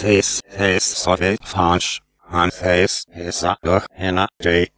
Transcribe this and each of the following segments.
This is zoviet*france, and this is a look a.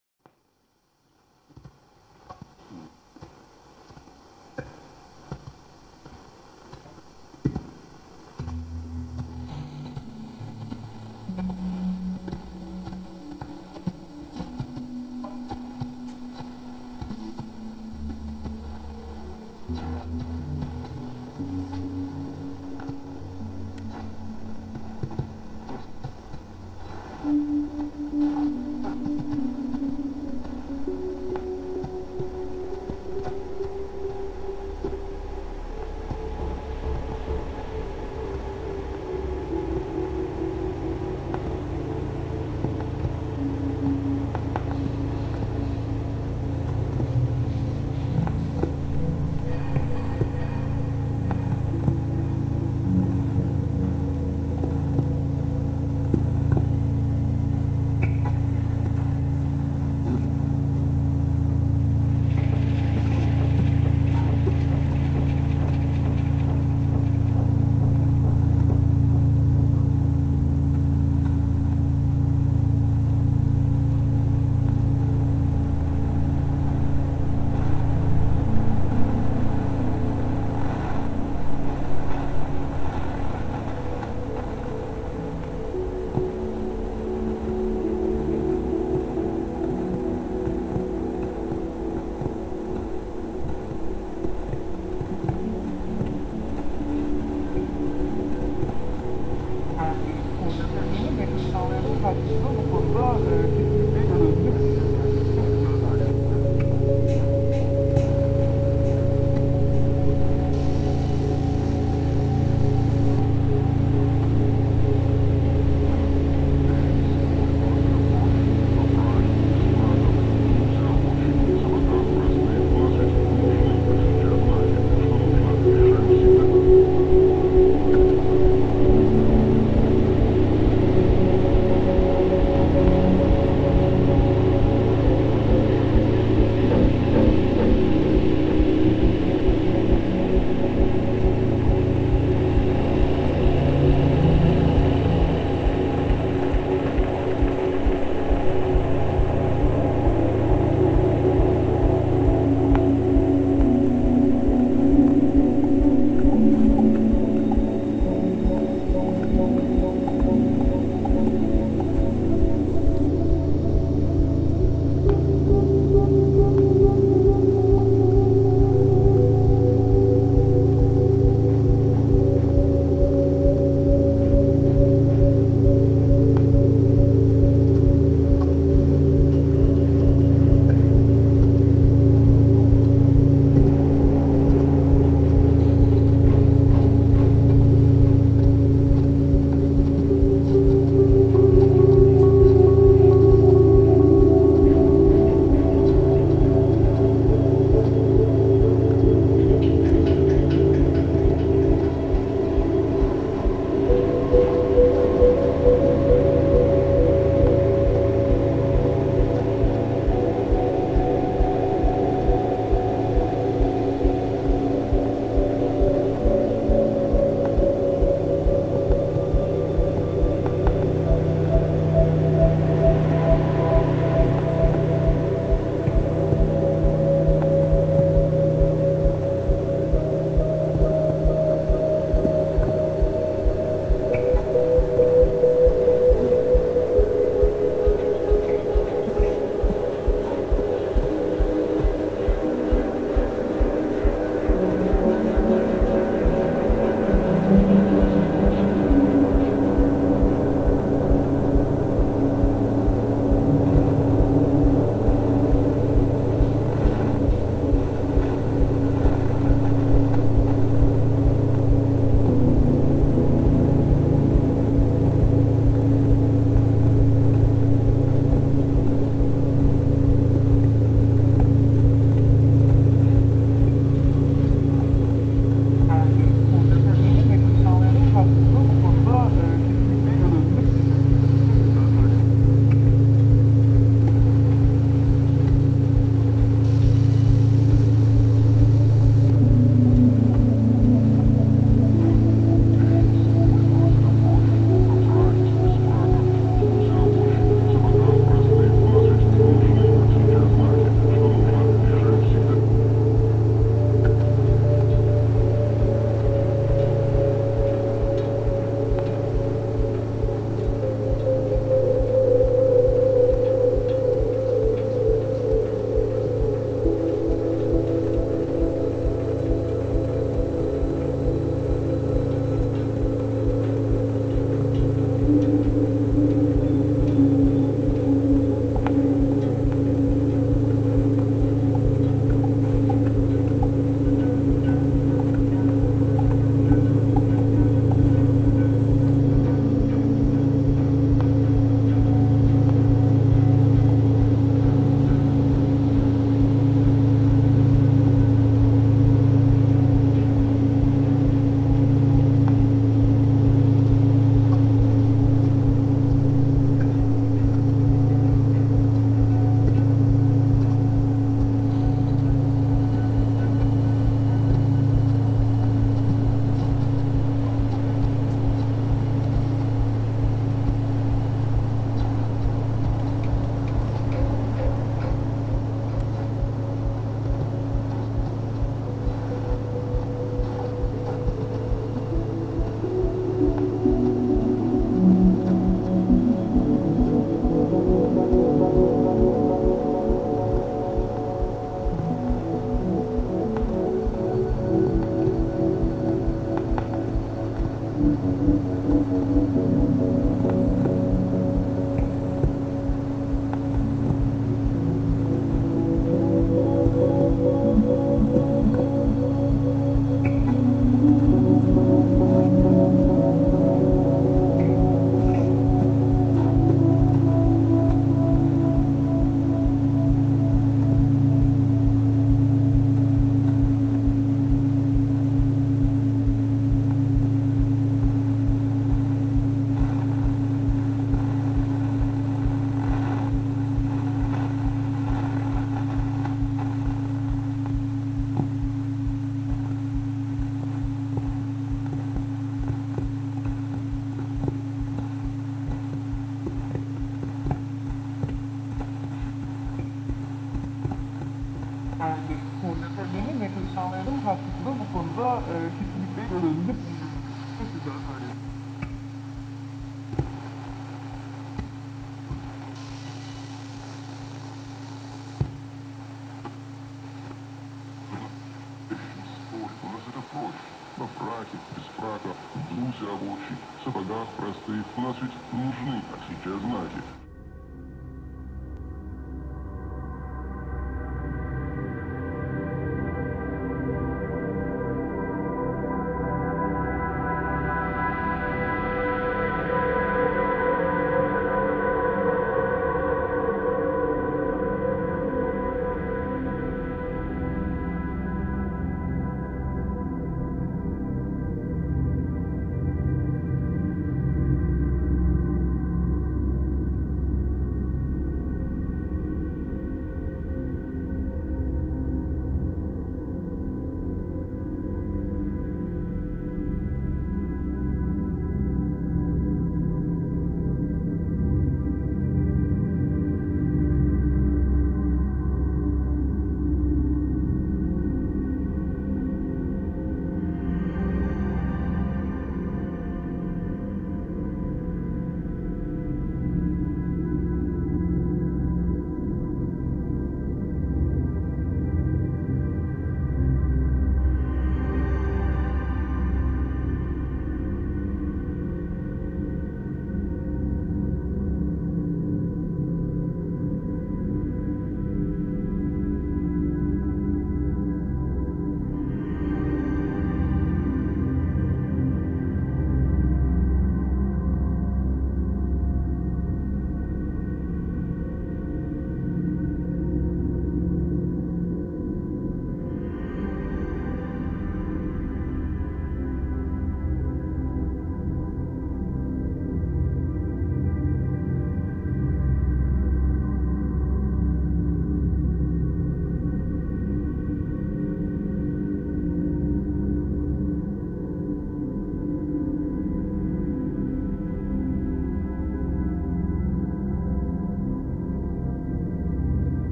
tentativa do Corona, que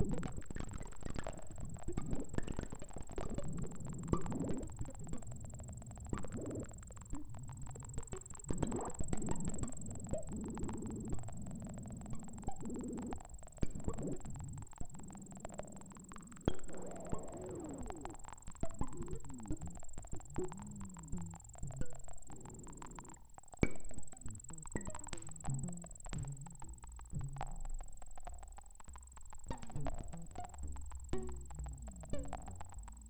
you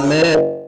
Amen.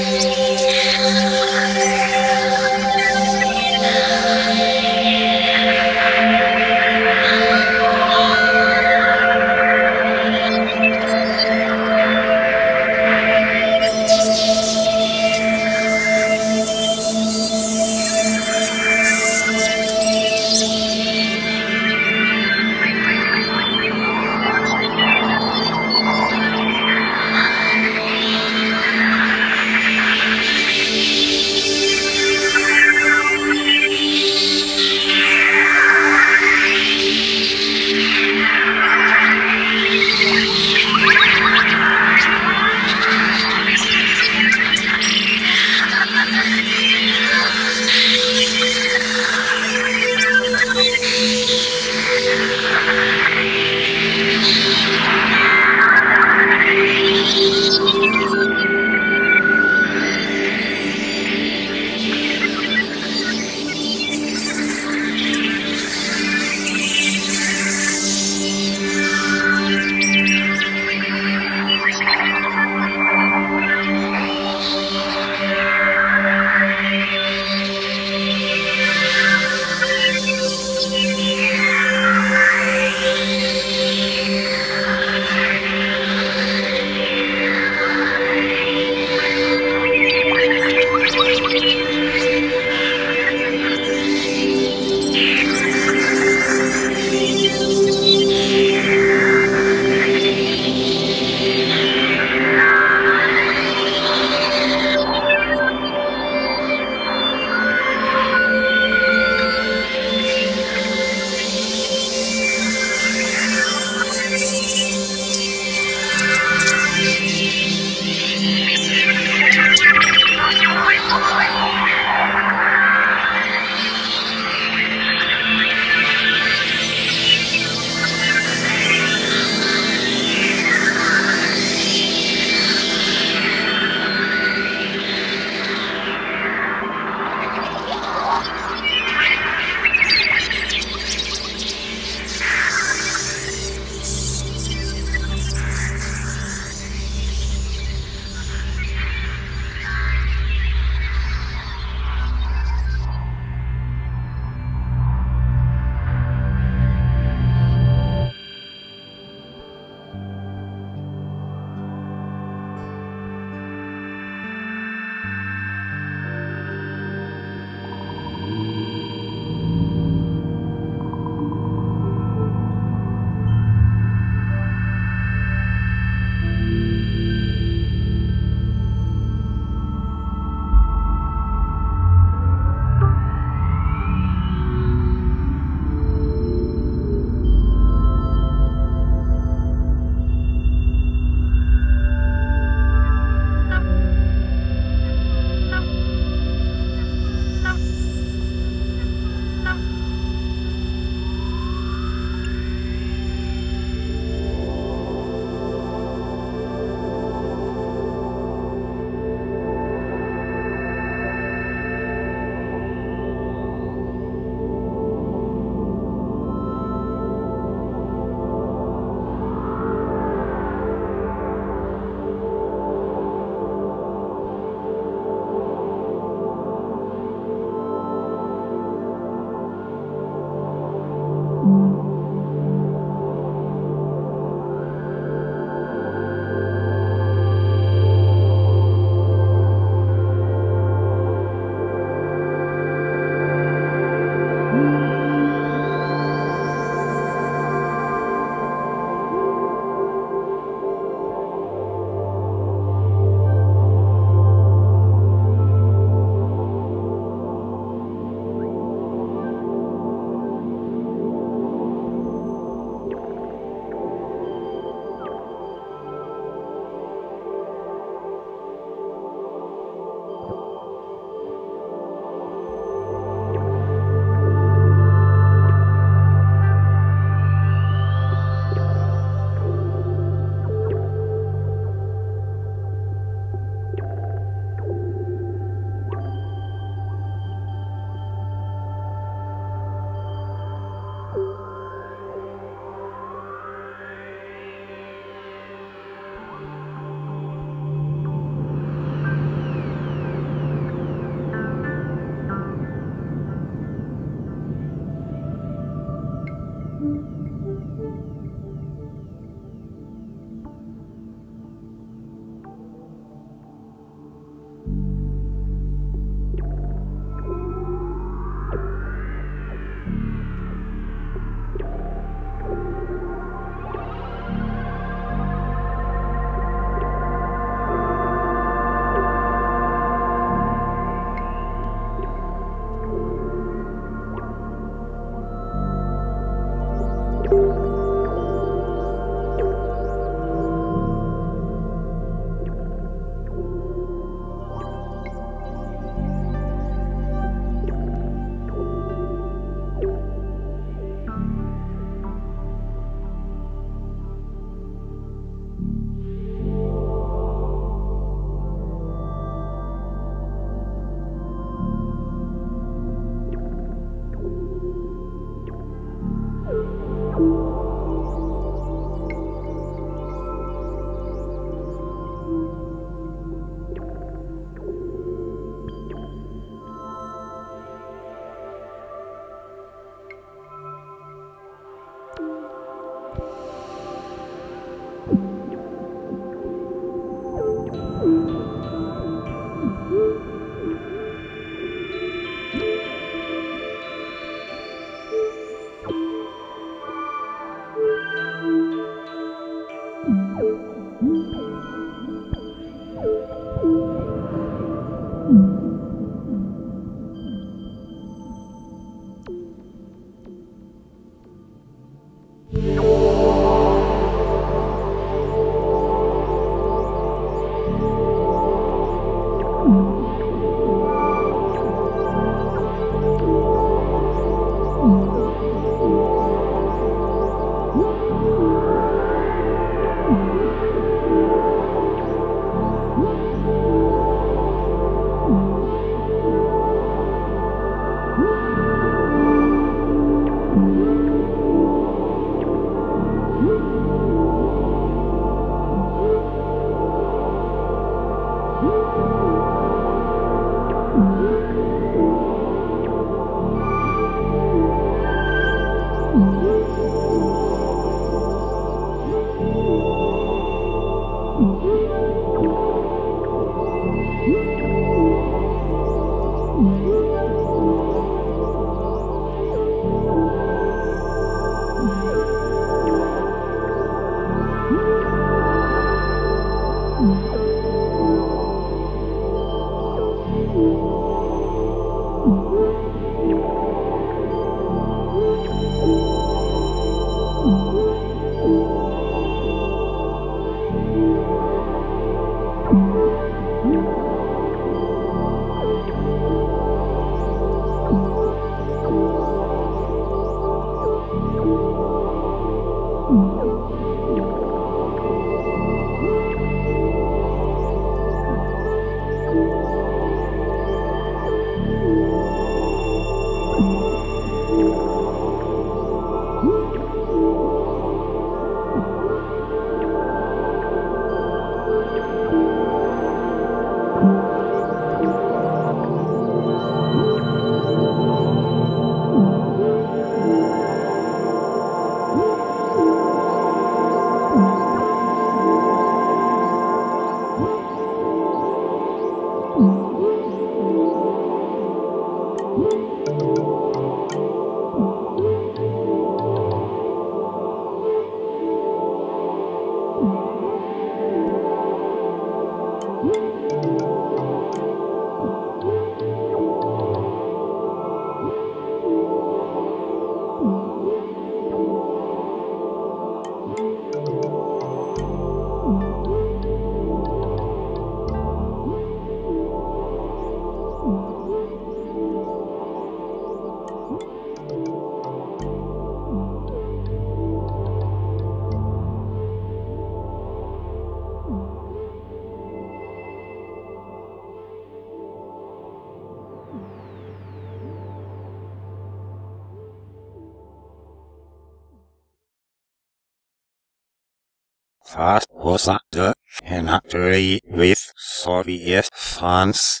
Was was the history with zoviet*france?